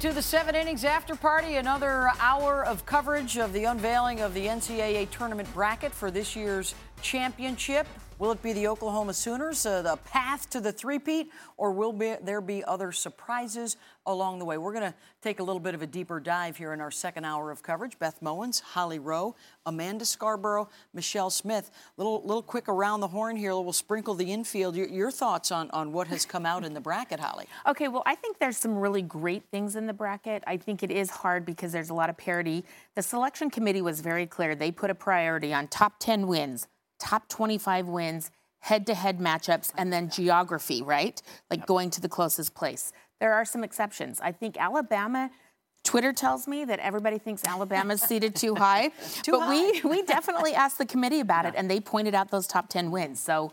to the seven innings after party. Another hour of coverage of the unveiling of the NCAA tournament bracket for this year's championship. Will it be the Oklahoma Sooners, uh, the path to the three-peat, or will be, there be other surprises along the way? We're going to take a little bit of a deeper dive here in our second hour of coverage. Beth Mowins, Holly Rowe, Amanda Scarborough, Michele Smith. Little, little quick around the horn here. We'll sprinkle the infield. Your, your thoughts on, on what has come out in the bracket, Holly? Okay, well, I think there's some really great things in the bracket. I think it is hard because there's a lot of parity. The selection committee was very clear. They put a priority on top 10 wins top 25 wins, head to head matchups, and then geography, right? Like going to the closest place. There are some exceptions. I think Alabama. Twitter tells me that everybody thinks Alabama's seated too high. too but high. we we definitely asked the committee about it and they pointed out those top 10 wins. So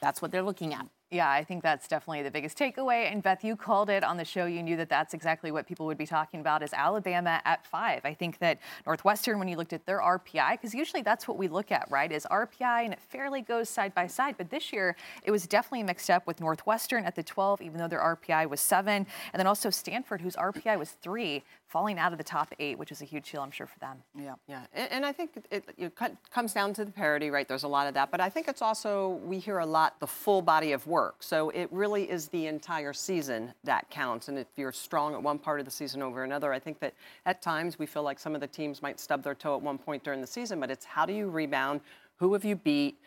that's what they're looking at. Yeah, I think that's definitely the biggest takeaway. And Beth, you called it on the show. You knew that that's exactly what people would be talking about is Alabama at five. I think that Northwestern, when you looked at their RPI, because usually that's what we look at, right, is RPI, and it fairly goes side by side. But this year, it was definitely mixed up with Northwestern at the 12, even though their RPI was seven. And then also Stanford, whose RPI was three, falling out of the top eight, which is a huge deal, I'm sure, for them. Yeah. Yeah, and, and I think it, it cut- comes down to the parity, right? There's a lot of that, but I think it's also we hear a lot the full body of work. So it really is the entire season that counts. And if you're strong at one part of the season over another, I think that at times we feel like some of the teams might stub their toe at one point during the season, but it's how do you rebound? Who have you beat?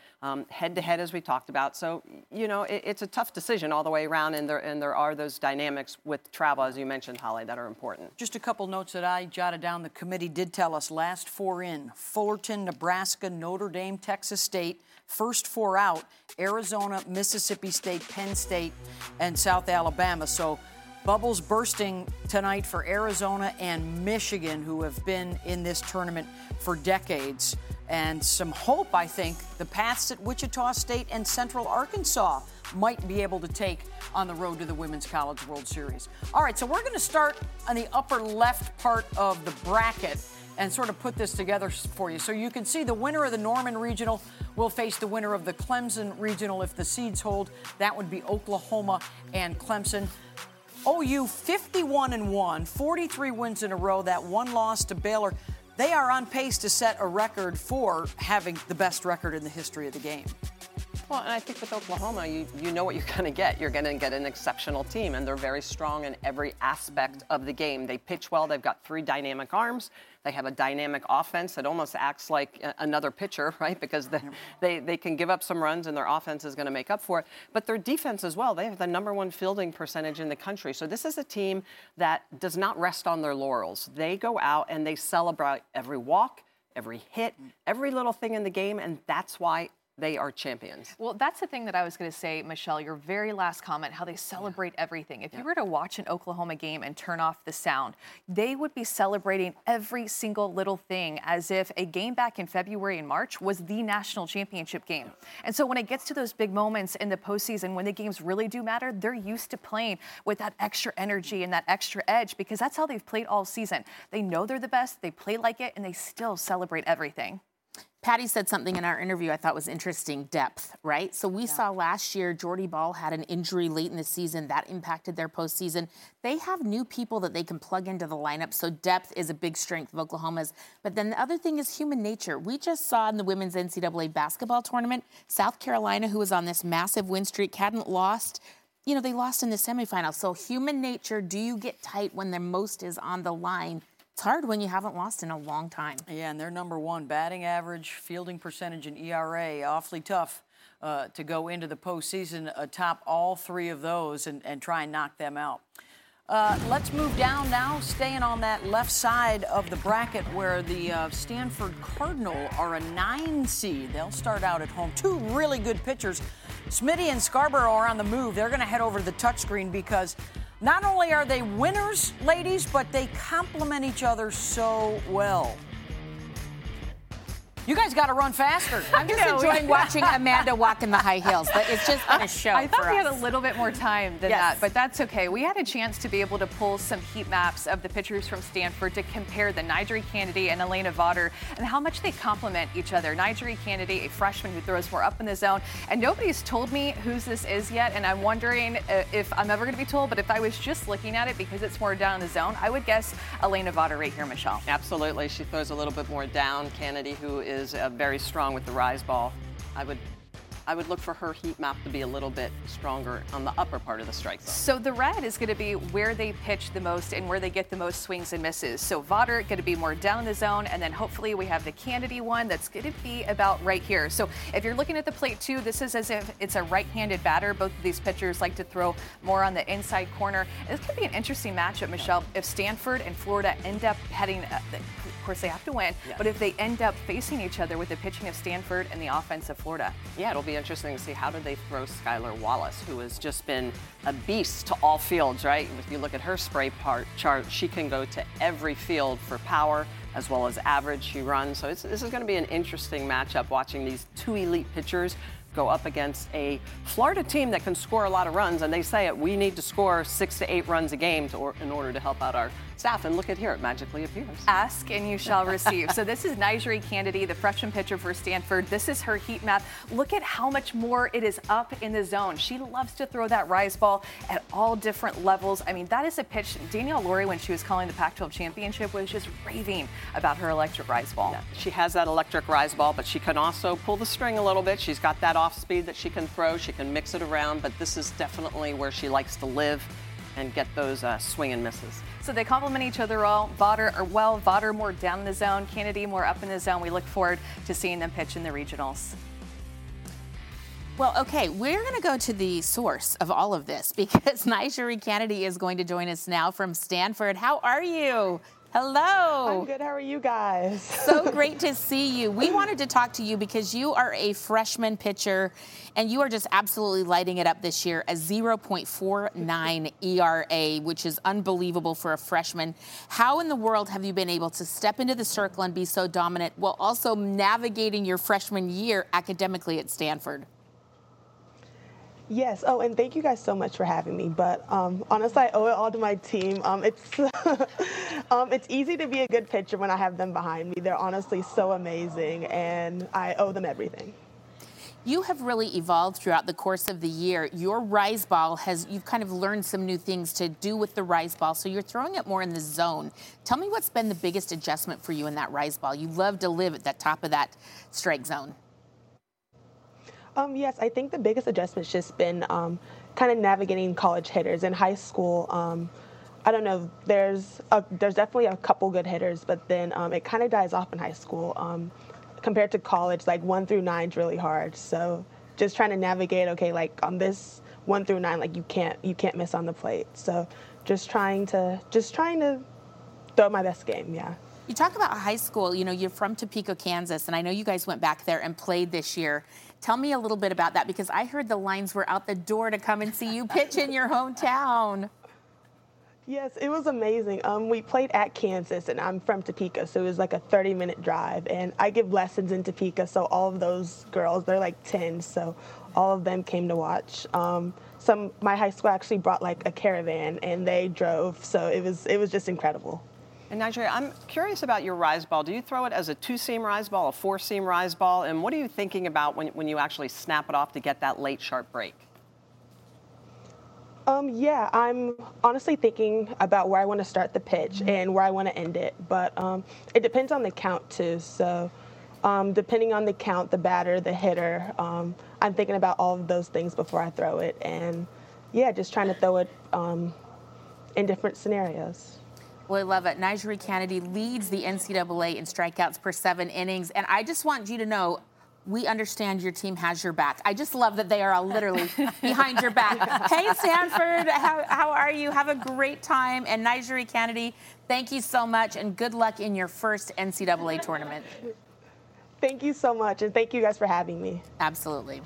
Head to head, as we talked about. So, you know, it, it's a tough decision all the way around, and there, and there are those dynamics with travel, as you mentioned, Holly, that are important. Just a couple notes that I jotted down. The committee did tell us last four in Fullerton, Nebraska, Notre Dame, Texas State. First four out Arizona, Mississippi State, Penn State, and South Alabama. So bubbles bursting tonight for Arizona and Michigan, who have been in this tournament for decades. And some hope, I think, the paths that Wichita State and Central Arkansas might be able to take on the road to the Women's College World Series. All right, so we're going to start on the upper left part of the bracket and sort of put this together for you. So you can see the winner of the Norman Regional will face the winner of the Clemson Regional if the seeds hold. That would be Oklahoma and Clemson. OU 51 and 1, 43 wins in a row, that one loss to Baylor. They are on pace to set a record for having the best record in the history of the game. Well, and I think with Oklahoma, you, you know what you're going to get. You're going to get an exceptional team, and they're very strong in every aspect of the game. They pitch well. They've got three dynamic arms. They have a dynamic offense that almost acts like uh, another pitcher, right? Because the, they, they can give up some runs, and their offense is going to make up for it. But their defense as well. They have the number one fielding percentage in the country. So this is a team that does not rest on their laurels. They go out and they celebrate every walk, every hit, every little thing in the game, and that's why they are champions. Well, that's the thing that I was going to say, Michele, your very last comment, how they celebrate everything. If you were to watch an Oklahoma game and turn off the sound, they would be celebrating every single little thing as if a game back in February and March was the national championship game. And so when it gets to those big moments in the postseason, when the games really do matter, they're used to playing with that extra energy and that extra edge because that's how they've played all season. They know they're the best, they play like it, and they still celebrate everything. Patty said something in our interview I thought was interesting depth, right? So we saw last year Jordy Bahl had an injury late in the season that impacted their postseason. They have new people that they can plug into the lineup, so depth is a big strength of Oklahoma's. But then the other thing is human nature. We just saw in the women's NCAA basketball tournament, South Carolina, who was on this massive win streak, hadn't lost. You know, they lost in the semifinals. So human nature, do you get tight when the most is on the line? It's hard when you haven't lost in a long time. Yeah, and they're number one batting average, fielding percentage, and ERA. Awfully tough uh, to go into the postseason atop all three of those and, and try and knock them out. Uh, let's move down now, staying on that left side of the bracket where the uh, Stanford Cardinal are a nine seed. They'll start out at home. Two really good pitchers. Smitty and Scarborough are on the move. They're going to head over to the touchscreen because not only are they winners, ladies, but they complement each other so well. You guys got to run faster. I'm just No, enjoying watching Amanda walk in the high heels. But it's just been a show I thought for we had a little bit more time than Yes. that, but that's okay. We had a chance to be able to pull some heat maps of the pitchers from Stanford to compare the NiJaree Canady and Alana Vawter and how much they complement each other. NiJaree Canady, a freshman who throws more up in the zone, and nobody's told me whose this is yet, and I'm wondering uh, if I'm ever going to be told, but if I was just looking at it because it's more down in the zone, I would guess Alana Vawter right here, Michele. Absolutely. She throws a little bit more down. Canady, who is uh, very strong with the rise ball, I would, I would look for her heat map to be a little bit stronger on the upper part of the strike zone. So the red is going to be where they pitch the most and where they get the most swings and misses. So Vawter going to be more down the zone, and then hopefully we have the Canady one that's going to be about right here. So if you're looking at the plate too, this is as if it's a right-handed batter. Both of these pitchers like to throw more on the inside corner. This could be an interesting matchup, Michele. If Stanford and Florida end up heading, uh, of course they have to win, but if they end up facing each other with the pitching of Stanford and the offense of Florida. Yeah, it'll be interesting to see how do they throw Skylar Wallace, who has just been a beast to all fields, right? If you look at her spray part chart, she can go to every field for power as well as average she runs. So this is going to be an interesting matchup watching these two elite pitchers go up against a Florida team that can score a lot of runs. And they say it, we need to score six to eight runs a game to, in order to help out our staff. And look at here, it magically appears. Ask and you shall receive. so this is NiJaree Canady, the freshman pitcher for Stanford. This is her heat map. Look at how much more it is up in the zone. She loves to throw that rise ball at all different levels. I mean, that is a pitch. Danielle Lawrie, when she was calling the Pac-12 championship, was just raving about her electric rise ball. She has that electric rise ball, but she can also pull the string a little bit. She's got that off speed that she can throw. She can mix it around, but this is definitely where she likes to live and get those uh, swing and misses. So they complement each other all. Vawter, or well, Vawter more down in the zone, Canady more up in the zone. We look forward to seeing them pitch in the regionals. Well, okay, we're going to go to the source of all of this because NiJaree Canady is going to join us now from Stanford. How are you? Hello. I'm good. How are you guys? so great to see you. We wanted to talk to you because you are a freshman pitcher and you are just absolutely lighting it up this year. A 0.49 ERA, which is unbelievable for a freshman. How in the world have you been able to step into the circle and be so dominant while also navigating your freshman year academically at Stanford? Yes. Oh, and thank you guys so much for having me. But um, honestly, I owe it all to my team. Um, it's um, it's easy to be a good pitcher when I have them behind me. They're honestly so amazing, and I owe them everything. You have really evolved throughout the course of the year. Your rise ball has, you've kind of learned some new things to do with the rise ball. So you're throwing it more in the zone. Tell me what's been the biggest adjustment for you in that rise ball. You love to live at the top of that strike zone. Um, yes, I think the biggest adjustment's just been um, kind of navigating college hitters. In high school, um, I don't know, there's a, there's definitely a couple good hitters, but then um, it kind of dies off in high school. Um, compared to college, like one through nine's really hard. So just trying to navigate, okay, like on this one through nine, like you can't you can't miss on the plate. So just trying to just trying to throw my best game, yeah. You talk about high school, you know, you're from Topeka, Kansas, and I know you guys went back there and played this year. Tell me a little bit about that because I heard the lines were out the door to come and see you pitch in your hometown. Yes, it was amazing. Um, we played at Kansas, and I'm from Topeka, so it was like a 30 minute drive. And I give lessons in Topeka, so all of those girls, they're like 10, so all of them came to watch. Um, some my high school actually brought like a caravan, and they drove, so it was it was just incredible. And NiJaree, I'm curious about your rise ball. Do you throw it as a two seam rise ball, a four seam rise ball? And what are you thinking about when, when you actually snap it off to get that late sharp break? Um, yeah, I'm honestly thinking about where I want to start the pitch and where I want to end it, but um, it depends on the count too. So, um, depending on the count, the batter, the hitter, um, I'm thinking about all of those things before I throw it, and yeah, just trying to throw it um, in different scenarios. Well, I love it. NiJaree Canady leads the NCAA in strikeouts per seven innings. And I just want you to know we understand your team has your back. I just love that they are all literally behind your back. Hey, Stanford, how, how are you? Have a great time. And NiJaree Canady, thank you so much and good luck in your first NCAA tournament. Thank you so much, and thank you guys for having me. Absolutely.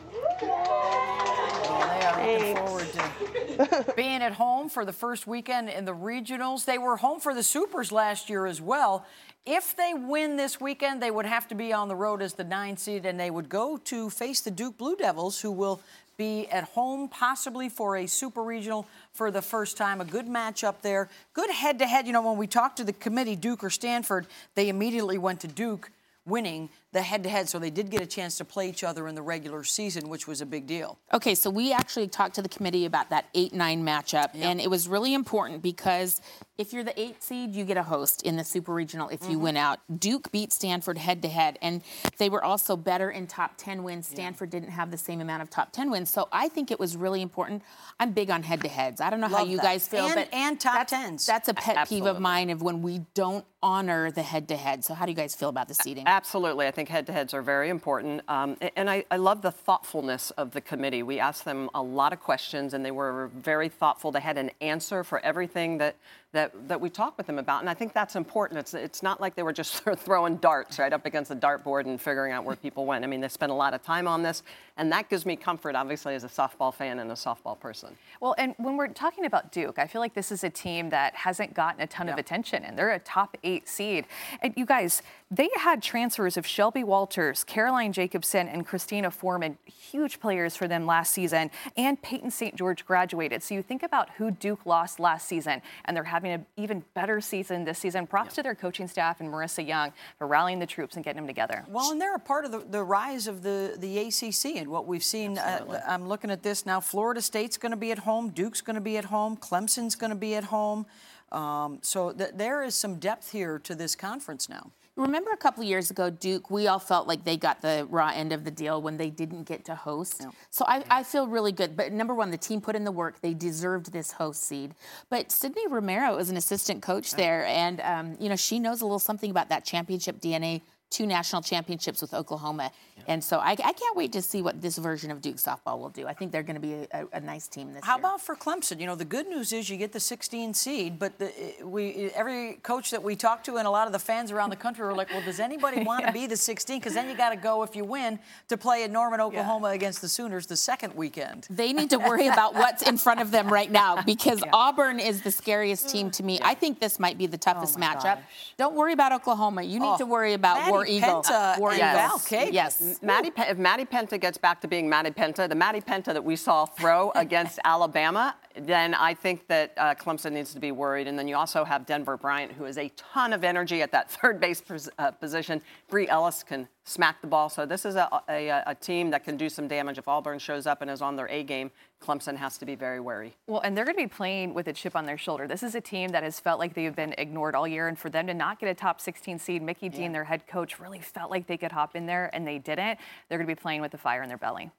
They are looking Thanks. forward to being at home for the first weekend in the regionals. They were home for the Supers last year as well. If they win this weekend, they would have to be on the road as the nine seed, and they would go to face the Duke Blue Devils, who will be at home possibly for a super regional for the first time. A good matchup there. Good head to head. You know, when we talked to the committee, Duke or Stanford, they immediately went to Duke winning the head to head. So they did get a chance to play each other in the regular season, which was a big deal. Okay, so we actually talked to the committee about that 8 9 matchup, yep. and it was really important because if you're the eight seed, you get a host in the super regional if you mm-hmm. win out. Duke beat Stanford head to head, and they were also better in top 10 wins. Stanford yeah. didn't have the same amount of top 10 wins. So I think it was really important. I'm big on head to heads. I don't know Love how you that. guys feel, and, but and top that's, tens. That's a pet Absolutely. peeve of mine of when we don't honor the head to head. So how do you guys feel about the seating? Absolutely. I think head to heads are very important. Um, and I, I love the thoughtfulness of the committee. We asked them a lot of questions, and they were very thoughtful. They had an answer for everything that that, that we talked with them about. And I think that's important. It's, it's not like they were just throwing darts right up against the dartboard and figuring out where people went. I mean, they spent a lot of time on this, and that gives me comfort, obviously, as a softball fan and a softball person. Well, and when we're talking about Duke, I feel like this is a team that hasn't gotten a ton of attention, and they're a top eight seed. And you guys, they had transfers of Shelby Walters, Caroline Jacobson, and Christina Foreman, huge players for them last season, and Peyton St. George graduated. So you think about who Duke lost last season, and they're having an even better season this season. Props yeah. to their coaching staff and Marissa Young for rallying the troops and getting them together. Well, and they're a part of the, the rise of the, the ACC and what we've seen. Uh, I'm looking at this now. Florida State's going to be at home. Duke's going to be at home. Clemson's going to be at home. Um, so th- there is some depth here to this conference now. Remember a couple years ago, Duke, we all felt like they got the raw end of the deal when they didn't get to host. No. So I, I, feel really good. But number one, the team put in the work. They deserved this host seed. But Sydney Romero is an assistant coach there, and um, you know she knows a little something about that championship DNA two national championships with Oklahoma. Yeah. And so I, I, can't wait to see what this version of Duke softball will do. I think they're going to be a, a, nice team this How year. How about for Clemson? You know, the good news is you get the 16 seed, but the, eh, we eh, every coach that we talk to and a lot of the fans around the country are like, well, does anybody want to yeah. be the 16? Because then you got to go if you win to play at Norman, Oklahoma yeah. against the Sooners the second weekend. They need to worry about what's in front of them right now because Auburn is the scariest team to me. I think this might be the toughest oh matchup. Gosh. Don't worry about Oklahoma. You need oh, to worry about Maddie War Eagle. Penta War yes. Eagle. Yes. Maddie, if Maddie Penta gets back to being Maddie Penta, the Maddie Penta that we saw throw against Alabama, then I think that uh, Clemson needs to be worried. And then you also have Denver Bryant, who has a ton of energy at that third base pos- uh, position. Bri Ellis can smack the ball. So this is a, a, a, team that can do some damage. If Auburn shows up and is on their A game, Clemson has to be very wary. Well, and they're going to be playing with a chip on their shoulder. This is a team that has felt like they've been ignored all year. And for them to not get a top 16 seed, Mickey Dean, their head coach, really felt like they could hop in there, and they didn't. They're going to be playing with the fire in their belly.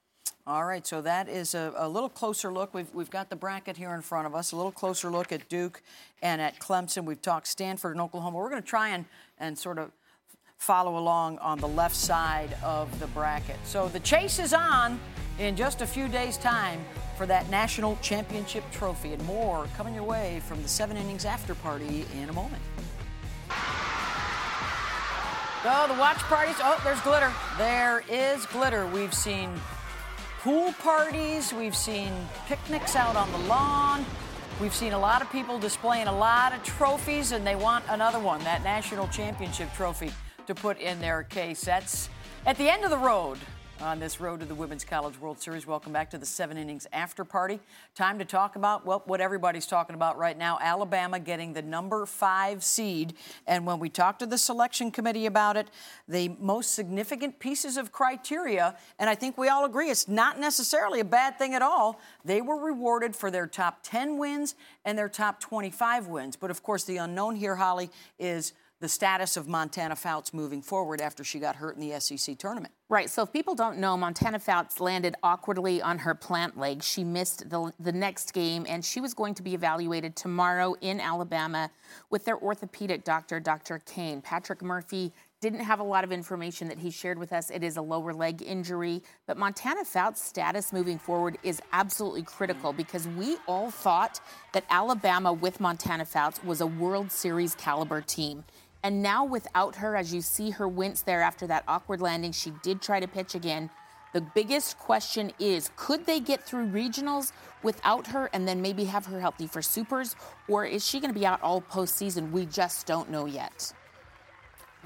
All right, so that is a, a, little closer look. We've, we've got the bracket here in front of us, a little closer look at Duke and at Clemson. We've talked Stanford and Oklahoma. We're going to try and, and sort of follow along on the left side of the bracket. So the chase is on in just a few days' time for that national championship trophy and more coming your way from the seven innings after party in a moment. Oh, the watch parties. Oh, there's glitter. There is glitter. We've seen pool parties, we've seen picnics out on the lawn. We've seen a lot of people displaying a lot of trophies, and they want another one, that national championship trophy, to put in their case. That's at the end of the road on this road to the Women's College World Series. Welcome back to the seven innings after party. Time to talk about, well, what everybody's talking about right now Alabama getting the number five seed. And when we talked to the selection committee about it, the most significant pieces of criteria, and I think we all agree it's not necessarily a bad thing at all, they were rewarded for their top 10 wins and their top 25 wins. But of course, the unknown here, Holly, is the status of Montana Fouts moving forward after she got hurt in the SEC tournament. Right. So if people don't know, Montana Fouts landed awkwardly on her plant leg. She missed the, the next game, and she was going to be evaluated tomorrow in Alabama with their orthopedic doctor, Dr. Kane. Patrick Murphy didn't have a lot of information that he shared with us. It is a lower leg injury, but Montana Fouts' status moving forward is absolutely critical because we all thought that Alabama with Montana Fouts was a World Series caliber team. And now without her, as you see her wince there after that awkward landing, she did try to pitch again. The biggest question is could they get through regionals without her and then maybe have her healthy for supers? Or is she going to be out all postseason? We just don't know yet.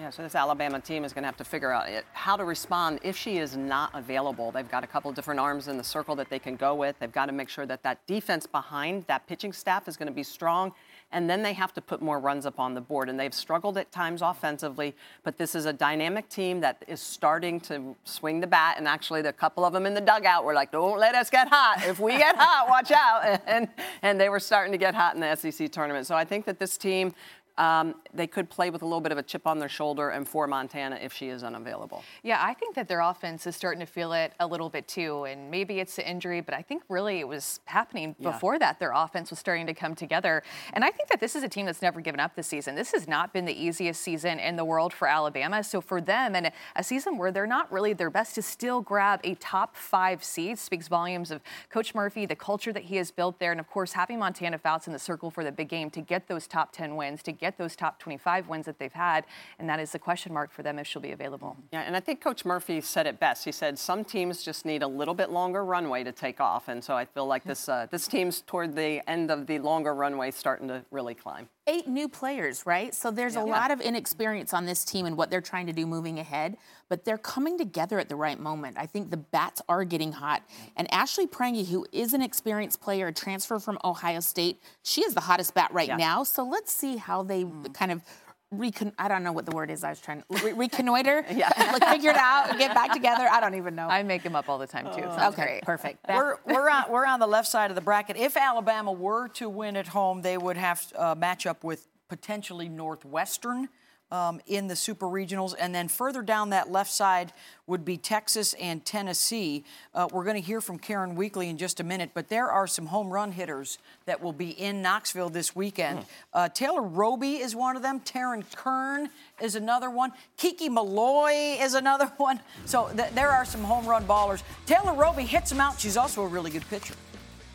Yeah, so this Alabama team is going to have to figure out it, how to respond if she is not available. They've got a couple different arms in the circle that they can go with. They've got to make sure that that defense behind that pitching staff is going to be strong. And then they have to put more runs up on the board. And they've struggled at times offensively, but this is a dynamic team that is starting to swing the bat. And actually, a couple of them in the dugout were like, don't let us get hot. If we get hot, watch out. And, and they were starting to get hot in the SEC tournament. So I think that this team um, they could play with a little bit of a chip on their shoulder and for Montana if she is unavailable. Yeah, I think that their offense is starting to feel it a little bit too. And maybe it's the injury, but I think really it was happening yeah. before that. Their offense was starting to come together. And I think that this is a team that's never given up this season. This has not been the easiest season in the world for Alabama. So for them, and a season where they're not really their best to still grab a top five seed speaks volumes of Coach Murphy, the culture that he has built there, and of course having Montana Fouts in the circle for the big game to get those top 10 wins, to get get those top 25 wins that they've had, and that is the question mark for them if she'll be available. Yeah, and I think Coach Murphy said it best. He said some teams just need a little bit longer runway to take off, and so I feel like this uh, this team's toward the end of the longer runway, starting to really climb. Eight new players, right? So there's yeah. a lot of inexperience on this team and what they're trying to do moving ahead, but they're coming together at the right moment. I think the bats are getting hot, and Ashley Prange, who is an experienced player, a transfer from Ohio State, she is the hottest bat right yeah. now. So let's see how they mm. kind of recon I don't know what the word is I was trying to re- reconnoiter. yeah. like figure it out, get back together. I don't even know. I make them up all the time too. Uh, okay, great. perfect. We're, we're on we're on the left side of the bracket. If Alabama were to win at home, they would have to uh, match up with potentially Northwestern um, in the super regionals. And then further down that left side would be Texas and Tennessee. Uh, we're going to hear from Karen Weekly in just a minute, but there are some home run hitters that will be in Knoxville this weekend. Hmm. Uh, Taylor Roby is one of them. Taryn Kern is another one. Kiki Milloy is another one. So th- there are some home run ballers. Taylor Roby hits them out. She's also a really good pitcher.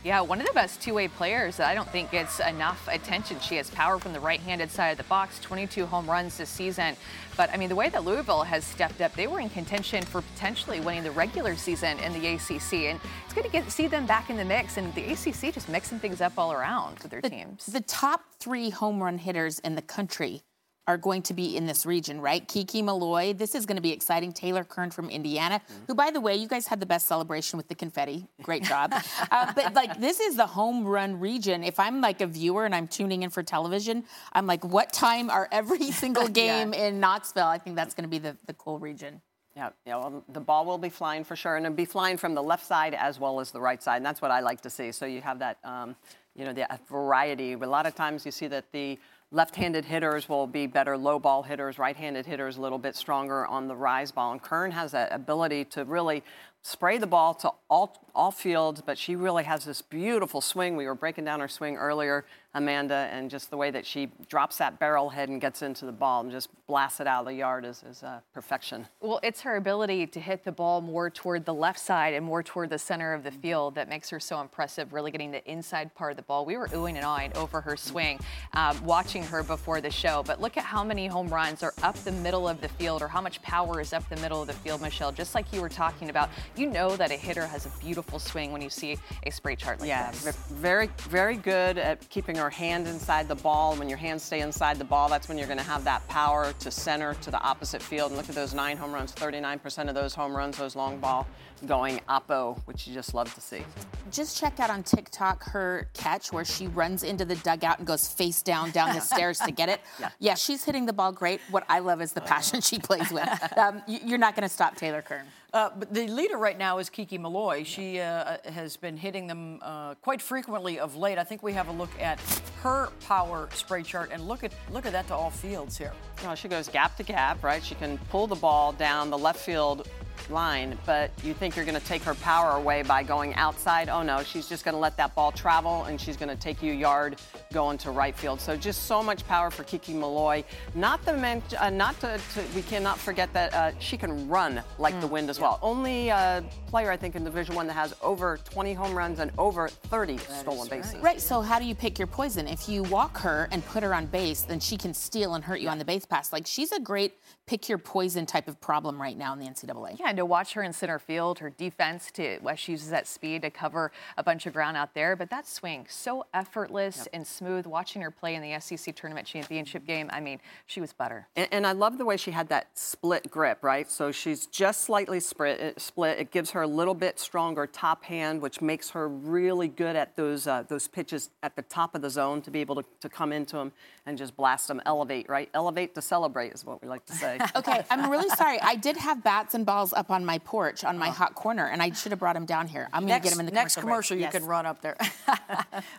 Yeah, one of the best two-way players that I don't think gets enough attention. She has power from the right-handed side of the box, 22 home runs this season. But I mean, the way that Louisville has stepped up, they were in contention for potentially winning the regular season in the ACC, and it's good to get see them back in the mix. And the ACC just mixing things up all around with their the, teams. The top three home run hitters in the country are going to be in this region, right? Kiki Milloy, this is going to be exciting. Taylor Kern from Indiana, mm-hmm. who, by the way, you guys had the best celebration with the confetti. Great job. uh, but like, this is the home run region. If I'm like a viewer and I'm tuning in for television, I'm like, what time are every single game yeah. in Knoxville? I think that's going to be the, the cool region. Yeah, yeah well, the ball will be flying for sure, and it'll be flying from the left side as well as the right side, and that's what I like to see. So you have that, um, you know, the variety. A lot of times you see that the left-handed hitters will be better low ball hitters, right-handed hitters a little bit stronger on the rise ball. And Kern has that ability to really spray the ball to all, all fields, but she really has this beautiful swing. We were breaking down her swing earlier. Amanda, and just the way that she drops that barrel head and gets into the ball and just blasts it out of the yard is, is uh, perfection. Well, it's her ability to hit the ball more toward the left side and more toward the center of the field that makes her so impressive, really getting the inside part of the ball. We were oohing and awing over her swing, um, watching her before the show, but look at how many home runs are up the middle of the field or how much power is up the middle of the field, Michele. Just like you were talking about, you know that a hitter has a beautiful swing when you see a spray chart like yeah, this. Yeah, very, very good at keeping her your hand inside the ball. When your hands stay inside the ball, that's when you're going to have that power to center to the opposite field. And look at those nine home runs, 39% of those home runs, those long ball going oppo, which you just love to see. Just check out on TikTok her catch where she runs into the dugout and goes face down down the stairs to get it. Yeah. yeah. she's hitting the ball great. What I love is the passion she plays with. Um, you're not going to stop Taylor Kern. Uh, but the leader right now is Kiki Milloy. She uh, has been hitting them uh, quite frequently of late. I think we have a look at her power spray chart and look at look at that to all fields here. Well, she goes gap to gap, right? She can pull the ball down the left field line, but you think you're going to take her power away by going outside. Oh no, she's just going to let that ball travel and she's going to take you yard going to right field. So just so much power for Kiki Milloy. Not the men, uh, not to, to, we cannot forget that uh, she can run like mm, the wind as yeah. well. Only uh, player I think in Division One that has over 20 home runs and over 30 that stolen bases. Right. right. So how do you pick your poison? If you walk her and put her on base, then she can steal and hurt you yeah. on the base pass. Like she's a great pick your poison type of problem right now in the NCAA. Yeah, Yeah, and to watch her in center field, her defense to well, she uses that speed to cover a bunch of ground out there. But that swing, so effortless yep. and smooth. Watching her play in the SEC tournament championship game, I mean, she was butter. And, and I love the way she had that split grip, right? So she's just slightly split. Split. It gives her a little bit stronger top hand, which makes her really good at those uh, those pitches at the top of the zone to be able to, to come into them and just blast them, elevate, right? Elevate to celebrate is what we like to say. okay, I'm really sorry. I did have bats and balls up on my porch on my uh-huh. hot corner, and I should have brought them down here. I'm going to get them in the next commercial. commercial you can run up there.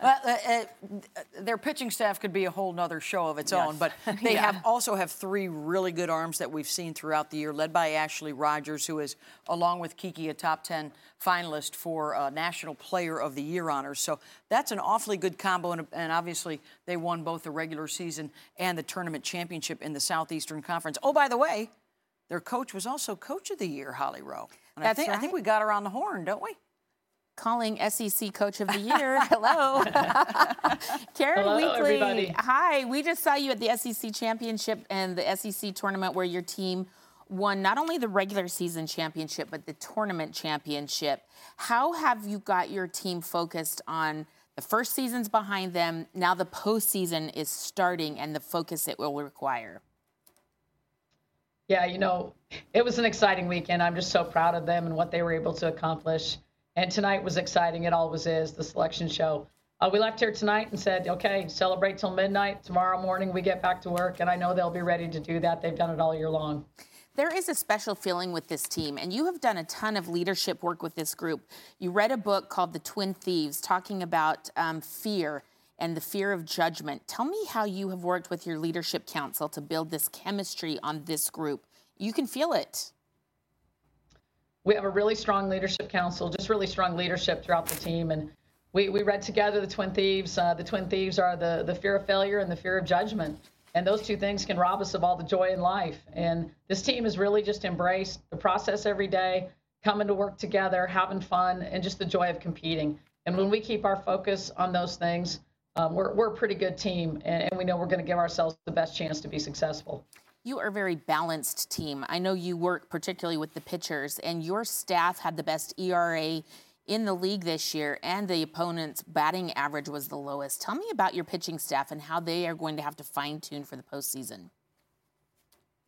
well, uh, uh, their pitching staff could be a whole nother show of its yes. own, but they yeah. have also have three really good arms that we've seen throughout the year, led by Ashley Rogers, who is, along with Kiki, a top 10 finalist for uh, National Player of the Year honors. So that's an awfully good combo, and, and, obviously they won both the regular season and the tournament championship in the Southeastern Conference. Oh, by the way, their coach was also Coach of the Year, Holly Rowe. And that's I think, right. I think we got her on the horn, don't we? calling SEC Coach of the Year. Hello. Karen Hello, Weekly. Everybody. Hi. We just saw you at the SEC Championship and the SEC tournament where your team won not only the regular season championship, but the tournament championship. How have you got your team focused on the first season's behind them? Now the postseason is starting and the focus it will require. Yeah, you know, it was an exciting weekend. I'm just so proud of them and what they were able to accomplish. And tonight was exciting. It always is, the selection show. Uh, we left here tonight and said, okay, celebrate till midnight. Tomorrow morning we get back to work, and I know they'll be ready to do that. They've done it all year long. There is a special feeling with this team, and you have done a ton of leadership work with this group. You read a book called The Twin Thieves, talking about um, fear and the fear of judgment. Tell me how you have worked with your leadership council to build this chemistry on this group. You can feel it. We have a really strong leadership council, just really strong leadership throughout the team. And we, we read together the Twin Thieves. Uh, the Twin Thieves are the, the fear of failure and the fear of judgment. And those two things can rob us of all the joy in life. And this team has really just embraced the process every day, coming to work together, having fun, and just the joy of competing. And when we keep our focus on those things, um, we're, we're a pretty good team, and, and we know we're going to give ourselves the best chance to be successful. You are a very balanced team. I know you work particularly with the pitchers, and your staff had the best ERA in the league this year, and the opponent's batting average was the lowest. Tell me about your pitching staff and how they are going to have to fine tune for the postseason.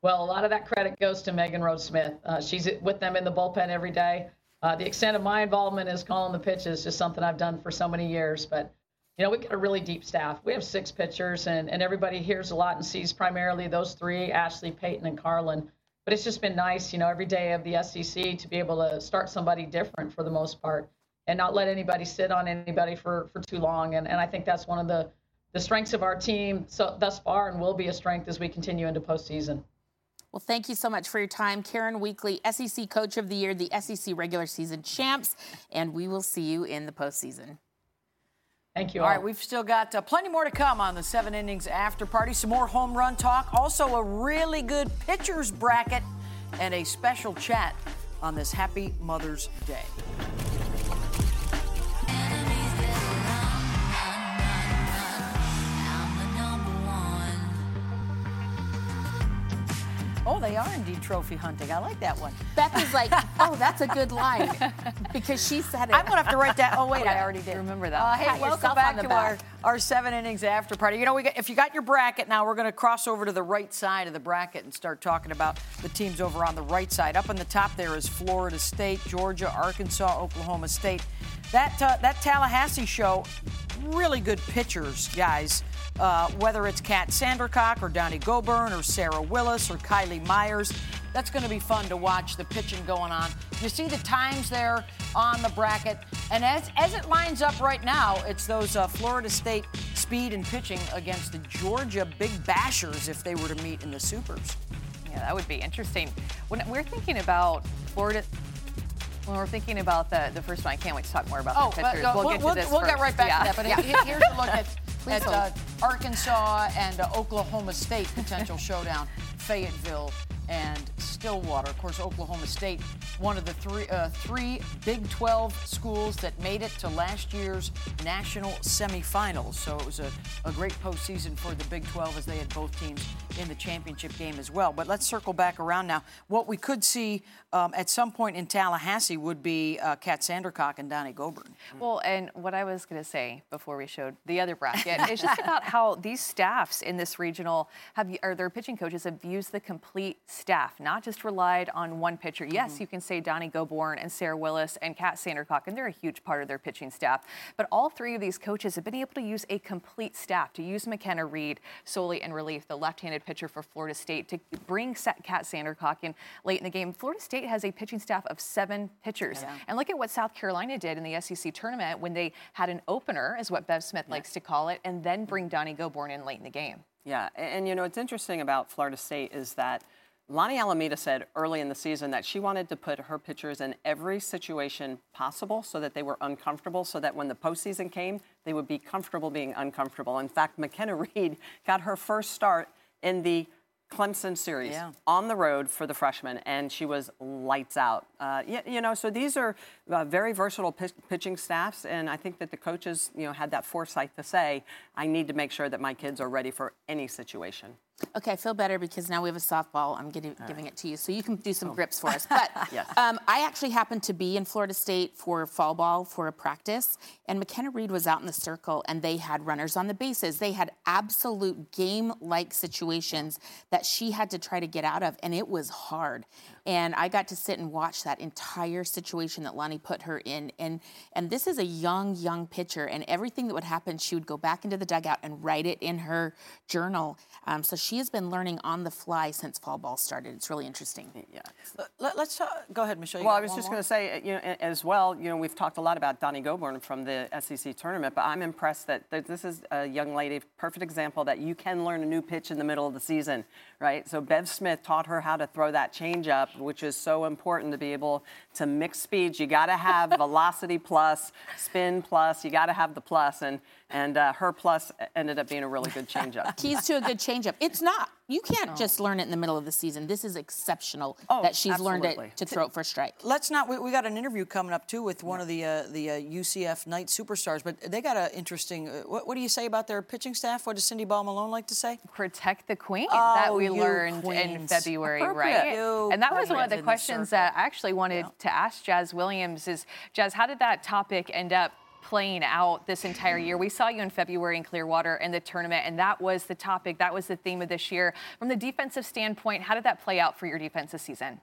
Well, a lot of that credit goes to Megan Rose Smith. Uh, she's with them in the bullpen every day. Uh, the extent of my involvement is calling the pitches, just something I've done for so many years. But, you know, we've got a really deep staff. We have six pitchers, and, and everybody hears a lot and sees primarily those three Ashley, Peyton, and Carlin but it's just been nice, you know, every day of the SEC to be able to start somebody different for the most part and not let anybody sit on anybody for, for too long. And, and I think that's one of the, the strengths of our team so, thus far and will be a strength as we continue into postseason. Well, thank you so much for your time. Karen Weekly, SEC Coach of the Year, the SEC regular season champs, and we will see you in the postseason. Thank you. All, all right, we've still got uh, plenty more to come on the seven innings after party. Some more home run talk. Also, a really good pitchers bracket and a special chat on this happy Mother's Day. They are indeed trophy hunting. I like that one. Beth is like, oh, that's a good line because she said it. I'm gonna have to write that. Oh wait, I already did. Remember that. Uh, hey, welcome back to our, our seven innings after party. You know, we got, if you got your bracket now, we're gonna cross over to the right side of the bracket and start talking about the teams over on the right side. Up on the top there is Florida State, Georgia, Arkansas, Oklahoma State. That uh, that Tallahassee show, really good pitchers, guys. Uh, whether it's Kat Sandercock or Donnie Gobourn or Sarah Willis or Kylie Myers. That's going to be fun to watch the pitching going on. You see the times there on the bracket. And as, as it lines up right now, it's those uh, Florida State speed and pitching against the Georgia Big Bashers if they were to meet in the Supers. Yeah, that would be interesting. When we're thinking about Florida, when we're thinking about the, the first one, I can't wait to talk more about oh, the pitchers. Uh, we'll, we'll, get to we'll, this We'll get right back yeah. to that. But yeah. here's a look at, at uh, Arkansas and uh, Oklahoma State potential showdown. Fayetteville and Stillwater. Of course, Oklahoma State, one of the three, uh, three Big 12 schools that made it to last year's national semifinals. So it was a, a great postseason for the Big 12 as they had both teams in the championship game as well. But let's circle back around now. What we could see um, at some point in Tallahassee would be uh, Kat Sandercock and Donnie Gobourn. Well, and what I was going to say before we showed the other bracket is just about how these staffs in this regional have, or their pitching coaches have used the complete staff, not just relied on one pitcher. Yes, mm-hmm. you can say Donnie Gobourn and Sarah Willis and Kat Sandercock, and they're a huge part of their pitching staff. But all three of these coaches have been able to use a complete staff to use McKenna Reed solely in relief, the left-handed pitcher for Florida State, to bring Kat Sandercock in late in the game. Florida State has a pitching staff of seven pitchers. Yeah. And look at what South Carolina did in the SEC tournament when they had an opener, is what Bev Smith yeah. likes to call it, and then bring Donnie Gobourn in late in the game. Yeah, and, and you know, what's interesting about Florida State is that Lonni Alameda said early in the season that she wanted to put her pitchers in every situation possible so that they were uncomfortable, so that when the postseason came, they would be comfortable being uncomfortable. In fact, McKenna Reed got her first start in the Clemson series yeah. on the road for the freshman, and she was lights out. Uh, you, you, know, so these are uh, very versatile p- pitching staffs, and I think that the coaches, you know, had that foresight to say, I need to make sure that my kids are ready for any situation. Okay, I feel better because now we have a softball. I'm giving, giving it to you, so you can do some oh. grips for us. But yes. um, I actually happened to be in Florida State for fall ball for a practice, and McKenna Reed was out in the circle, and they had runners on the bases. They had absolute game-like situations that she had to try to get out of, and it was hard. And I got to sit and watch that entire situation that Lonni put her in. And and this is a young, young pitcher, and everything that would happen, she would go back into the dugout and write it in her journal. Um, so she has been learning on the fly since fall ball started. It's really interesting. Yeah. Let, us go ahead, Michele. well, I was just going to say, you know, as well, you know, we've talked a lot about Donnie Gobourn from the SEC tournament, but I'm impressed that this is a young lady, perfect example that you can learn a new pitch in the middle of the season, right? So Bev Smith taught her how to throw that changeup, which is so important to be able to mix speeds. You got to have velocity plus, spin plus. You got to have the plus, and and uh, her plus ended up being a really good changeup. Keys to a good changeup. It's not. You can't just learn it in the middle of the season. This is exceptional oh, that she's absolutely. learned it to throw it for strike. Let's not. We, we got an interview coming up too with one yeah. of the uh, the uh, UCF Knight superstars, but they got an interesting. Uh, what, what, do you say about their pitching staff? What does Cindy Ball Malone like to say? Protect the queen oh, that we learned queens. in February, right? You and that was one of the questions that I actually wanted yeah. to ask Jazz Williams. Is Jazz, how did that topic end up? Playing out this entire year. We saw you in February in Clearwater in the tournament, and that was the topic, that was the theme of this year. From the defensive standpoint, how did that play out for your defense this season?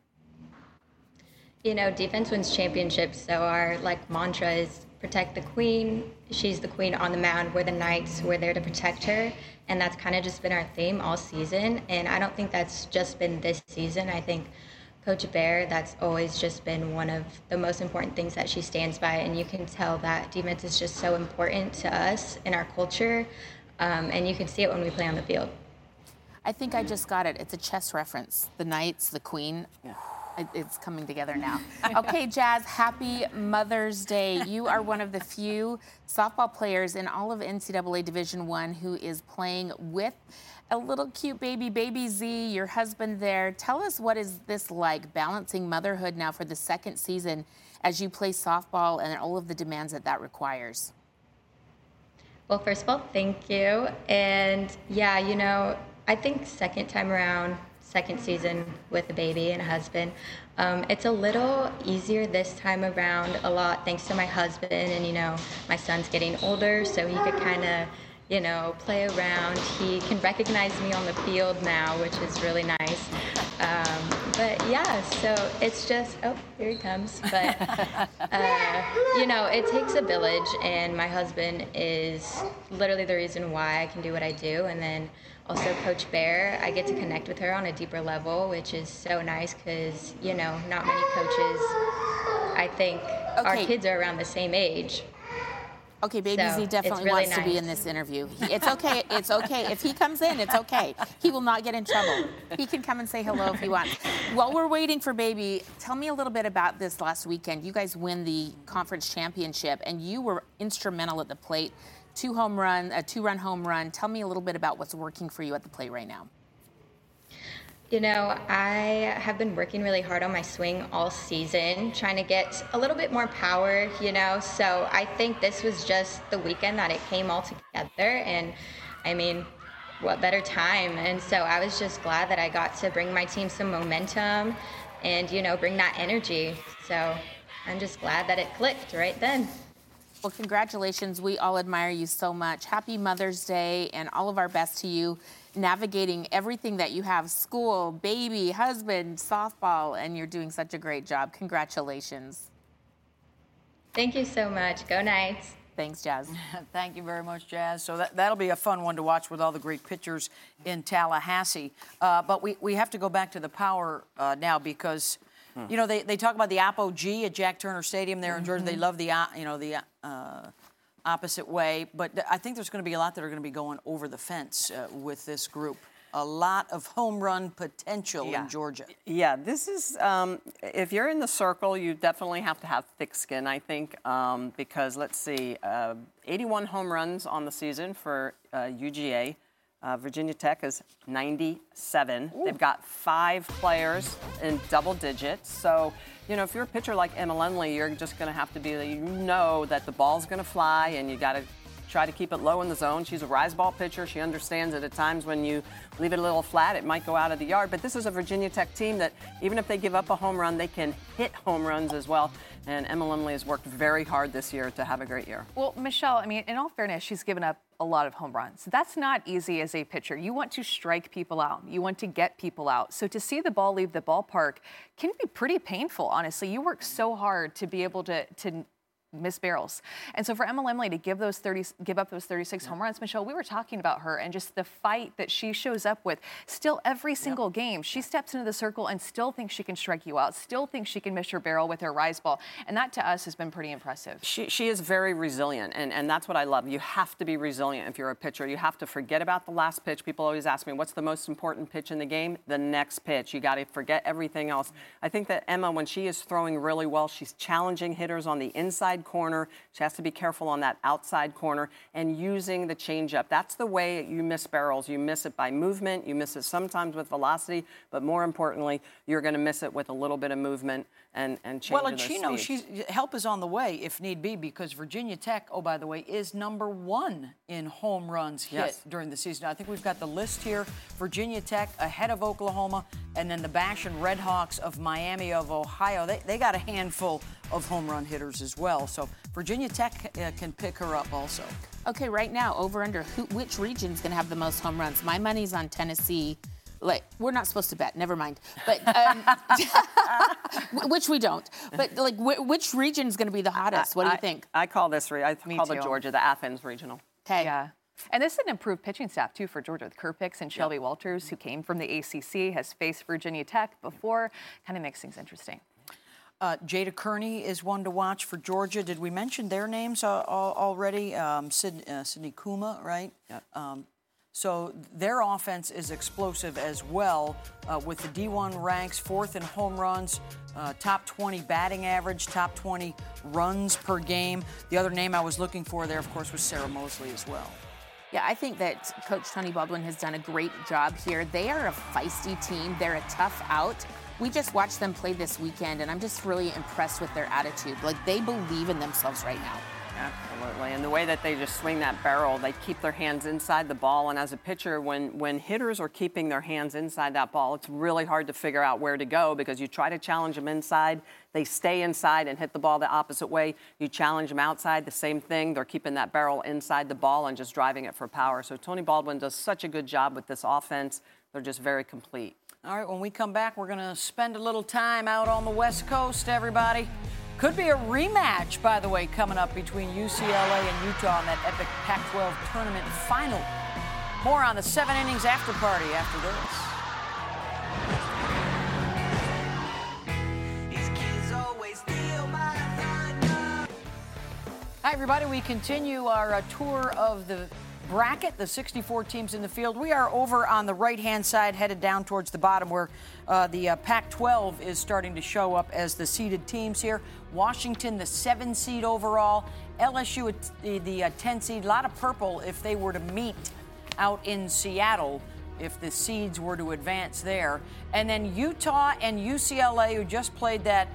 You know, defense wins championships, so our like mantra is protect the queen. She's the queen on the mound. We're the knights. We're there to protect her. And that's kind of just been our theme all season. And I don't think that's just been this season. I think Coach Bear, that's always just been one of the most important things that she stands by. And you can tell that defense is just so important to us in our culture. Um, and you can see it when we play on the field. I think I just got it. It's a chess reference. The Knights, the Queen. Yeah. It's coming together now. Okay, Jazz, happy Mother's Day. You are one of the few softball players in all of NCAA Division One who is playing with a little cute baby, baby Z, your husband there. Tell us what is this like balancing motherhood now for the second season as you play softball and all of the demands that that requires. Well, first of all, thank you. And yeah, you know, I think second time around, second season with a baby and a husband, um, it's a little easier this time around. A lot thanks to my husband, and you know, my son's getting older, so he could kind of you know, play around. He can recognize me on the field now, which is really nice. Um, but yeah, so it's just, oh, here he comes. But, uh, you know, it takes a village, and my husband is literally the reason why I can do what I do. And then also, Coach Bear, I get to connect with her on a deeper level, which is so nice because, you know, not many coaches, I think, okay. our kids are around the same age. Okay, Baby so Z definitely really wants nice. to be in this interview. It's okay. It's okay. If he comes in, it's okay. He will not get in trouble. He can come and say hello if he wants. While we're waiting for Baby, tell me a little bit about this last weekend. You guys win the conference championship, and you were instrumental at the plate. Two home run, a two-run home run. Tell me a little bit about what's working for you at the plate right now. You know, I have been working really hard on my swing all season, trying to get a little bit more power, you know. So I think this was just the weekend that it came all together. And I mean, what better time? And so I was just glad that I got to bring my team some momentum and, you know, bring that energy. So I'm just glad that it clicked right then. Well, congratulations. We all admire you so much. Happy Mother's Day and all of our best to you navigating everything that you have school, baby, husband, softball, and you're doing such a great job. Congratulations. Thank you so much. Go Knights. Thanks, Jazz. Thank you very much, Jazz. So that, that'll be a fun one to watch with all the great pitchers in Tallahassee. Uh, but we, we have to go back to the power uh, now because, hmm. you know, they, they talk about the apogee at Jack Turner Stadium there in Georgia. Mm-hmm. They love the, uh, you know, the uh, opposite way. But I think there's going to be a lot that are going to be going over the fence uh, with this group a lot of home run potential yeah. in Georgia. Yeah, this is, um, if you're in the circle, you definitely have to have thick skin, I think, um, because let's see, uh, 81 home runs on the season for uh, UGA. Uh, Virginia Tech is 97. Ooh. They've got five players in double digits. So, you know, if you're a pitcher like Emma Lemley, you're just going to have to be, you know that the ball's going to fly and you got to try to keep it low in the zone. She's a rise ball pitcher. She understands that at times when you leave it a little flat, it might go out of the yard. But this is a Virginia Tech team that even if they give up a home run, they can hit home runs as well. And Emma Lemley has worked very hard this year to have a great year. Well, Michele, I mean, in all fairness, she's given up a lot of home runs. That's not easy as a pitcher. You want to strike people out. You want to get people out. So to see the ball leave the ballpark can be pretty painful, honestly. You work so hard to be able to, to miss barrels. And so for Emma Lemley to give those 30, give up those 36 yeah. home runs, Michele, we were talking about her and just the fight that she shows up with. Still, every single game, she steps into the circle and still thinks she can strike you out. Still thinks she can miss your barrel with her rise ball, and that to us has been pretty impressive. She, she is very resilient, and, and that's what I love. You have to be resilient if you're a pitcher. You have to forget about the last pitch. People always ask me, what's the most important pitch in the game? The next pitch. You got to forget everything else. I think that Emma, when she is throwing really well, she's challenging hitters on the inside corner. She has to be careful on that outside corner and using the changeup. That's the way you miss barrels. You miss it by movement. You miss it sometimes with velocity, but more importantly, you're going to miss it with a little bit of movement and and change. Well, and she knows she's help is on the way if need be because Virginia Tech, oh by the way, is number one in home runs hit yes. during the season. I think we've got the list here: Virginia Tech ahead of Oklahoma, and then the Bash and Red Hawks of Miami of Ohio. They they got a handful of home run hitters as well. So Virginia Tech uh, can pick her up also. Okay, right now over under who, which region's going to have the most home runs? My money's on Tennessee like we're not supposed to bet never mind but um, which we don't but like wh- which region is going to be the hottest what do you I, think i call this re- i Me call too. the georgia the athens regional okay yeah and this is an improved pitching staff too for Georgia with Kerpics and Shelby yep. Walters, who came from the ACC, has faced Virginia Tech before. Kind of makes things interesting. Uh, Jayda Kearney is one to watch for Georgia. Did we mention their names uh, already? Um, Sid, uh, Sydney Kuma, right? Yep. Um, so their offense is explosive as well, uh, with the D1 ranks fourth in home runs, uh, top 20 batting average, top 20 runs per game. The other name I was looking for there, of course, was Sarah Mosley as well. Yeah, I think that Coach Tony Baldwin has done a great job here. They are a feisty team. They're a tough out. We just watched them play this weekend, and I'm just really impressed with their attitude. Like, they believe in themselves right now. Absolutely. And the way that they just swing that barrel, they keep their hands inside the ball. And as a pitcher, when, when hitters are keeping their hands inside that ball, it's really hard to figure out where to go because you try to challenge them inside, they stay inside and hit the ball the opposite way. You challenge them outside, the same thing. They're keeping that barrel inside the ball and just driving it for power. So Tony Baldwin does such a good job with this offense. They're just very complete. All right, when we come back, we're going to spend a little time out on the West Coast, everybody. Could be a rematch, by the way, coming up between UCLA and Utah in that epic Pac 12 tournament final. More on the seven innings after party after this. Hi, everybody. We continue our uh, tour of the bracket, the 64 teams in the field. We are over on the right hand side, headed down towards the bottom where uh, the uh, Pac 12 is starting to show up as the seeded teams here. Washington, the seven seed overall. LSU, the, the uh, 10 seed. A lot of purple if they were to meet out in Seattle if the seeds were to advance there. And then Utah and UCLA, who just played that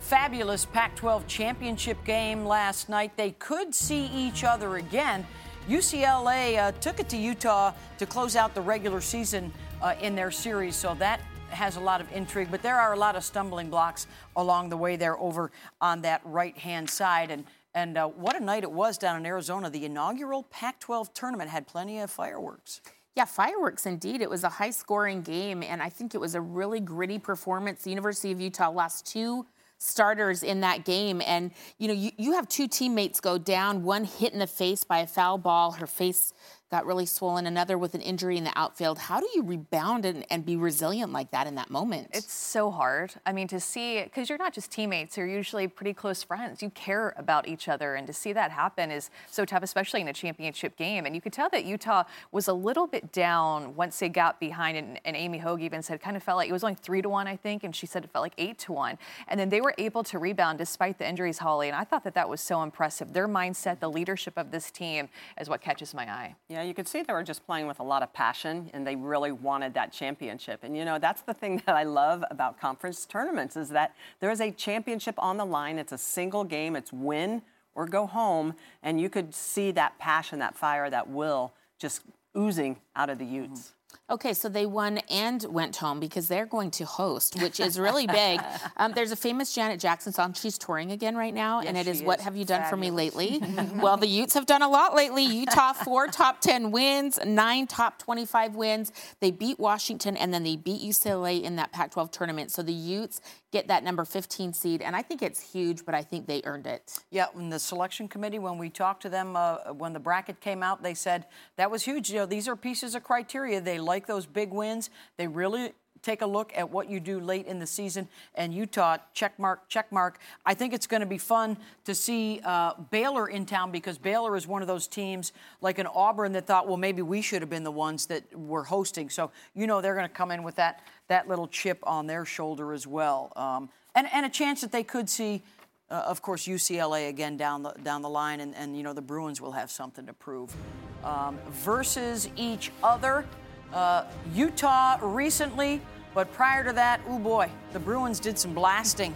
fabulous Pac 12 championship game last night, they could see each other again UCLA uh, took it to Utah to close out the regular season uh, in their series, so that has a lot of intrigue. But there are a lot of stumbling blocks along the way there over on that right hand side. And and uh, what a night it was down in Arizona. The inaugural Pac 12 tournament had plenty of fireworks. Yeah, fireworks indeed. It was a high scoring game, and I think it was a really gritty performance. The University of Utah lost two starters in that game. And, you know, you, you have two teammates go down, one hit in the face by a foul ball. Her face got really swollen, another with an injury in the outfield. How do you rebound and, and be resilient like that in that moment? It's so hard. I mean, to see, because you're not just teammates, you're usually pretty close friends. You care about each other, and to see that happen is so tough, especially in a championship game. And you could tell that Utah was a little bit down once they got behind, and, and Amy Hogue even said kind of felt like it was only three to one, I think, and she said it felt like eight to one. And then they were able to rebound despite the injuries, Holly, and I thought that that was so impressive. Their mindset, the leadership of this team is what catches my eye. Yeah. Yeah, you could see they were just playing with a lot of passion and they really wanted that championship. And you know, that's the thing that I love about conference tournaments is that there is a championship on the line. It's a single game. It's win or go home and you could see that passion, that fire, that will just oozing out of the Utes. Okay, so they won and went home because they're going to host, which is really big. Um, there's a famous Janet Jackson song. She's touring again right now, yes, and it is, is "What Have You Done Fabulous. for Me Lately." well, the Utes have done a lot lately. Utah four top ten wins, nine top twenty-five wins. They beat Washington, and then they beat UCLA in that Pac-12 tournament. So the Utes get that number 15 seed, and I think it's huge, but I think they earned it. Yeah, when the selection committee, when we talked to them, uh, when the bracket came out, they said that was huge. You know, these are pieces of criteria. They like those big wins. They really take a look at what you do late in the season. And Utah, check mark, check mark. I think it's going to be fun to see uh, Baylor in town because Baylor is one of those teams like an Auburn that thought, well, maybe we should have been the ones that were hosting. So you know they're going to come in with that that little chip on their shoulder as well, um, and and a chance that they could see. Uh, of course, UCLA again down the down the line, and, and you know the Bruins will have something to prove. Um, versus each other, uh, Utah recently, but prior to that, oh boy, the Bruins did some blasting.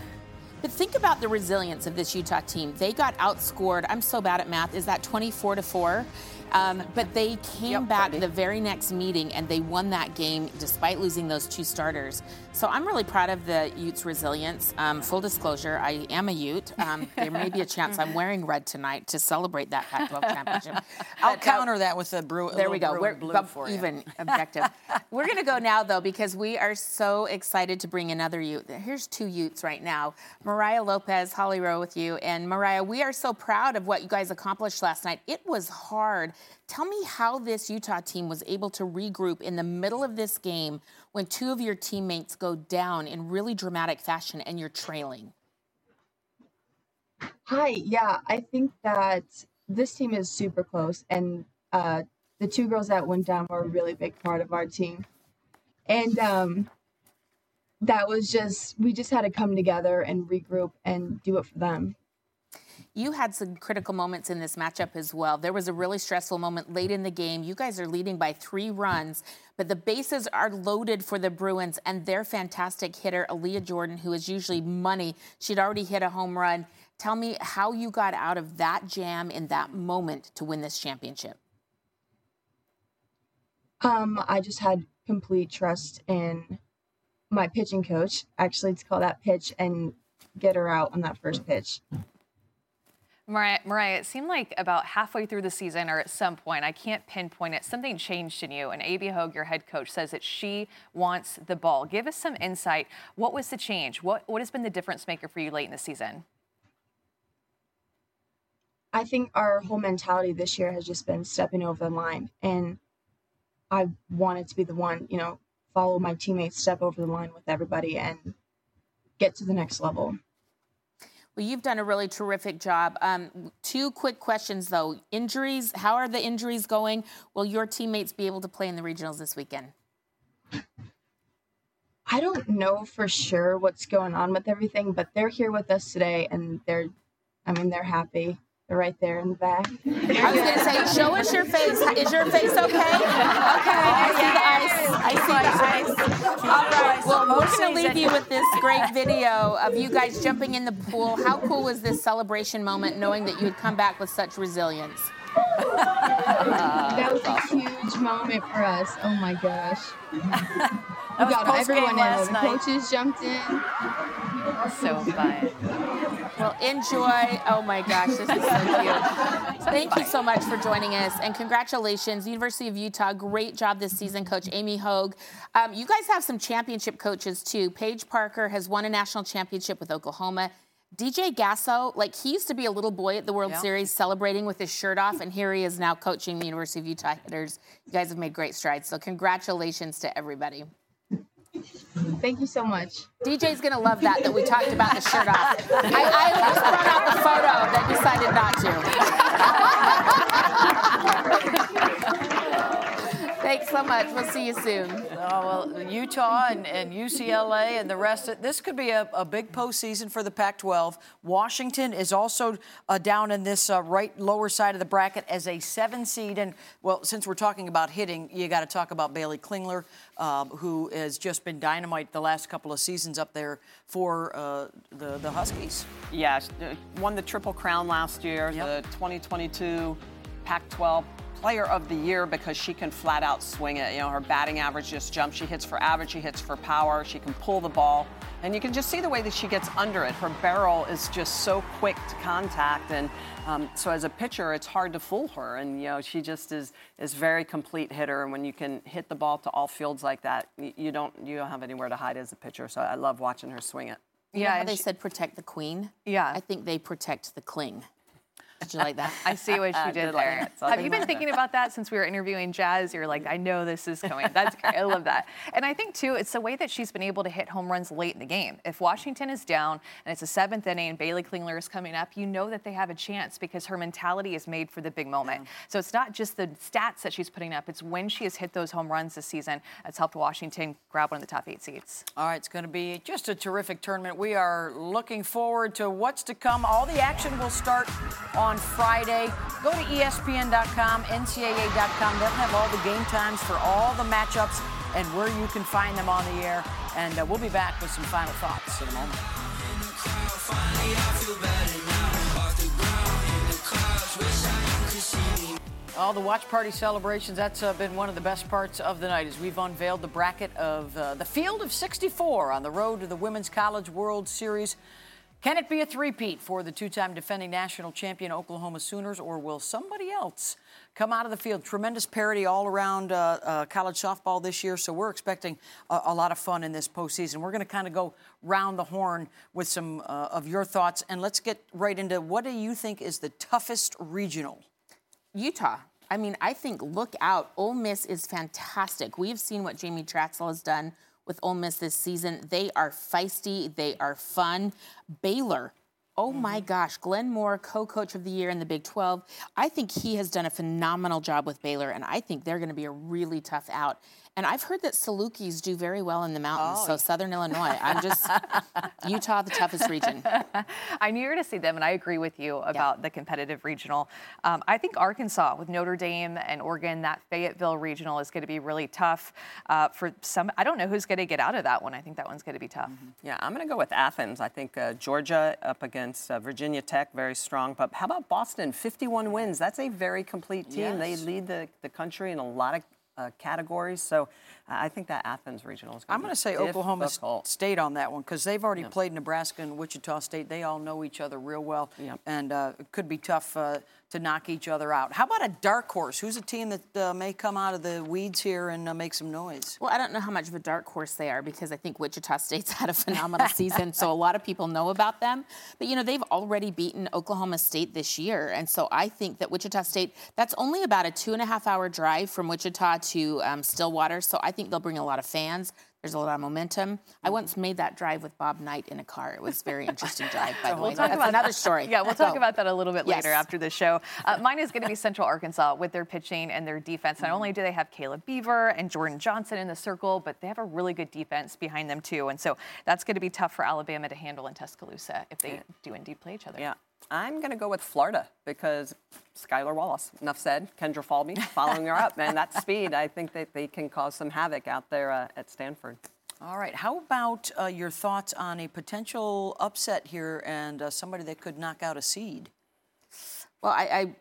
But think about the resilience of this Utah team. They got outscored. I'm so bad at math. Is that 24 to four? Um, but they came Yep, back buddy. the very next meeting and they won that game despite losing those two starters. So I'm really proud of the Utes' resilience. Um, full disclosure, I am a Ute. Um, there may be a chance I'm wearing red tonight to celebrate that Pac-12 championship. I'll uh, counter that with a brew. there we go. We're blue bu- for you. even objective. We're going to go now, though, because we are so excited to bring another Ute. Here's two Utes right now. Mariah Lopez, Holly Rowe with you. And Mariah, we are so proud of what you guys accomplished last night. It was hard. Tell me how this Utah team was able to regroup in the middle of this game when two of your teammates go down in really dramatic fashion and you're trailing. Hi, yeah, I think that this team is super close, and uh, the two girls that went down were a really big part of our team. And um, that was just, we just had to come together and regroup and do it for them. You had some critical moments in this matchup as well. There was a really stressful moment late in the game. You guys are leading by three runs, but the bases are loaded for the Bruins and their fantastic hitter, Aaliyah Jordan, who is usually money. She'd already hit a home run. Tell me how you got out of that jam in that moment to win this championship. Um, I just had complete trust in my pitching coach, actually, to call that pitch and get her out on that first pitch. Mariah, Mariah, it seemed like about halfway through the season or at some point, I can't pinpoint it, something changed in you. And Amy Hogue, your head coach, says that she wants the ball. Give us some insight. What was the change? What, what has been the difference maker for you late in the season? I think our whole mentality this year has just been stepping over the line. And I wanted to be the one, you know, follow my teammates, step over the line with everybody and get to the next level. Well, you've done a really terrific job. Um, two quick questions, though. Injuries, how are the injuries going? Will your teammates be able to play in the regionals this weekend? I don't know for sure what's going on with everything, but they're here with us today and they're, I mean, they're happy. They're right there in the back. I was going to say, show us your face. Is your face okay? Okay, I see the ice. I see the ice. All right, well, we're going to leave you with this great video of you guys jumping in the pool. How cool was this celebration moment knowing that you had come back with such resilience? that was a huge moment for us. Oh my gosh. we got everyone in. The night. coaches jumped in. So fun. Well, enjoy. Oh my gosh, this is so cute. Thank you so much for joining us, and congratulations, University of Utah. Great job this season, Coach Amy Hogue. Um, you guys have some championship coaches too. Paige Parker has won a national championship with Oklahoma. DJ Gasso, like he used to be a little boy at the World Yeah. Series celebrating with his shirt off, and here he is now coaching the University of Utah hitters. You guys have made great strides, so congratulations to everybody. Thank you so much. DJ's gonna love that that we talked about the shirt off. I, I brought out the photo, then decided not to. Thanks so much. We'll see you soon. Oh, well, Utah and, and UCLA and the rest. Of, this could be a, a big postseason for the Pac-12. Washington is also uh, down in this uh, right lower side of the bracket as a seven seed. And well, since we're talking about hitting, you got to talk about Baylee Klingler, um, who has just been dynamite the last couple of seasons up there for uh, the the Huskies. Yeah, uh, won the Triple Crown last year, Yep. the 2022 Pac 12 Player of the Year because she can flat out swing it. You know, her batting average just jumps. She hits for average, she hits for power, she can pull the ball. And you can just see the way that she gets under it. Her barrel is just so quick to contact. And um, so as a pitcher, it's hard to fool her. And, you know, she just is is very complete hitter. And when you can hit the ball to all fields like that, you, you don't you don't have anywhere to hide as a pitcher. So I love watching her swing it. You Yeah, they she- said protect the queen? Yeah. I think they protect the cling. Did you like that? I see what you uh, did did like there. it. So I Have you been like thinking about that since we were interviewing Jazz? You're like, I know this is coming. That's great. I love that. And I think too, it's the way that she's been able to hit home runs late in the game. If Washington is down and it's a seventh inning and Baylee Klingler is coming up, you know that they have a chance because her mentality is made for the big moment. So it's not just the stats that she's putting up; it's when she has hit those home runs this season that's helped Washington grab one of the top eight seats. All right, it's going to be just a terrific tournament. We are looking forward to what's to come. All the action will start on Friday. Go to ESPN.com, NCAA.com. They'll have all the game times for all the matchups and where you can find them on the air. And uh, we'll be back with some final thoughts in a moment. All the watch party celebrations, that's uh, been one of the best parts of the night as we've unveiled the bracket of uh, the field of 64 on the road to the Women's College World Series. Can it be a three-peat for the two-time defending national champion Oklahoma Sooners, or will somebody else come out of the field? Tremendous parity all around uh, uh, college softball this year, so we're expecting a, a lot of fun in this postseason. We're going to kind of go round the horn with some uh, of your thoughts, and let's get right into what do you think is the toughest regional? Utah. I mean, I think look out. Ole Miss is fantastic. We've seen what Jamie Trachsel has done with Ole Miss this season. They are feisty, they are fun. Baylor. Oh mm-hmm. my gosh, Glenn Moore, co-coach of the year in the Big 12. I think he has done a phenomenal job with Baylor, and I think they're going to be a really tough out. And I've heard that Salukis do very well in the mountains, so Southern Illinois. I'm just Utah, the toughest region. I'm eager to see them, and I agree with you about the competitive regional. Um, I think Arkansas with Notre Dame and Oregon, that Fayetteville regional is going to be really tough uh, for some. I don't know who's going to get out of that one. I think that one's going to be tough. Yeah, I'm going to go with Athens. I think uh, Georgia up against uh, Virginia Tech, very strong. But how about Boston? 51 wins. That's a very complete team. They lead the, the country in a lot of uh, categories. So uh, I think that Athens regional is going to I'm going to say Oklahoma State on that one because they've already played Nebraska and Wichita State. They all know each other real well, Yep. and uh, it could be tough uh, to knock each other out. How about a dark horse? Who's a team that uh, may come out of the weeds here and uh, make some noise? Well, I don't know how much of a dark horse they are because I think Wichita State's had a phenomenal season, so a lot of people know about them. But you know, they've already beaten Oklahoma State this year, and so I think that Wichita State that's only about a two and a half hour drive from Wichita to um, Stillwater, so I think they'll bring a lot of fans. There's a lot of momentum. I once made that drive with Bob Knight in a car. It was a very interesting drive, by the way. talk That's about another story. Yeah, we'll talk Go. about that a little bit Yes. later after the show. Uh, mine is going to be Central Arkansas with their pitching and their defense. Not only do they have Caleb Beaver and Jordan Johnson in the circle, but they have a really good defense behind them too. And so that's going to be tough for Alabama to handle in Tuscaloosa if they do indeed play each other. Yeah. I'm going to go with Florida because Skylar Wallace. Enough said. Kendra Falby following her up. And that speed, I think that they can cause some havoc out there uh, at Stanford. All right. How about uh, your thoughts on a potential upset here and uh, somebody that could knock out a seed? Well, I, I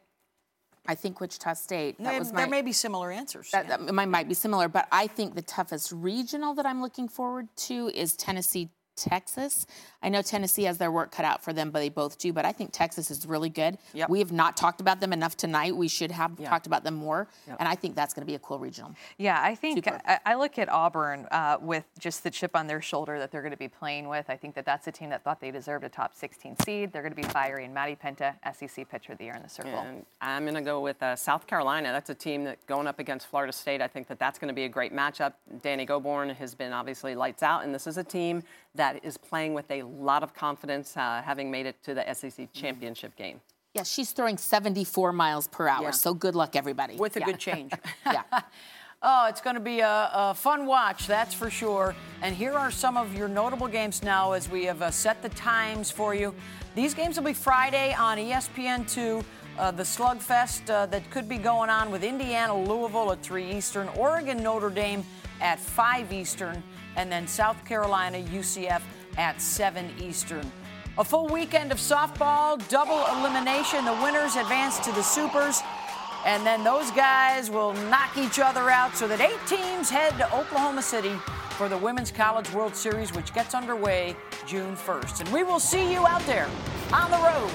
I think Wichita State. That There, was there may be similar answers. that, yeah. that might, might be similar, but I think the toughest regional that I'm looking forward to is Tennessee, Texas. I know Tennessee has their work cut out for them, but they both do. But I think Texas is really good. Yep. We have not talked about them enough tonight. We should have talked about them more, and I think that's going to be a cool regional. Yeah, I think I, I look at Auburn uh, with just the chip on their shoulder that they're going to be playing with. I think that that's a team that thought they deserved a top 16 seed. They're going to be fiery. And Maddie Penta, SEC Pitcher of the Year in the circle. And I'm going to go with uh, South Carolina. That's a team that going up against Florida State. I think that that's going to be a great matchup. Donnie Gobourn has been obviously lights out, and this is a team that is playing with a lot of confidence, uh, having made it to the SEC championship game. Yeah, she's throwing 74 miles per hour. Yeah. So good luck, everybody. with a Yeah. good change. yeah. Oh, it's going to be a, a fun watch, that's for sure. And here are some of your notable games now as we have uh, set the times for you. These games will be Friday on E ESPN2. Uh, the slugfest uh, that could be going on with Indiana, Louisville at 3 Eastern, Oregon, Notre Dame at 5 Eastern, and then South Carolina, UCF at 7 Eastern. A full weekend of softball, double elimination. The winners advance to the Supers. And then those guys will knock each other out so that eight teams head to Oklahoma City for the Women's College World Series, which gets underway June 1st. And we will see you out there on the road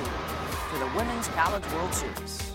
to the Women's College World Series.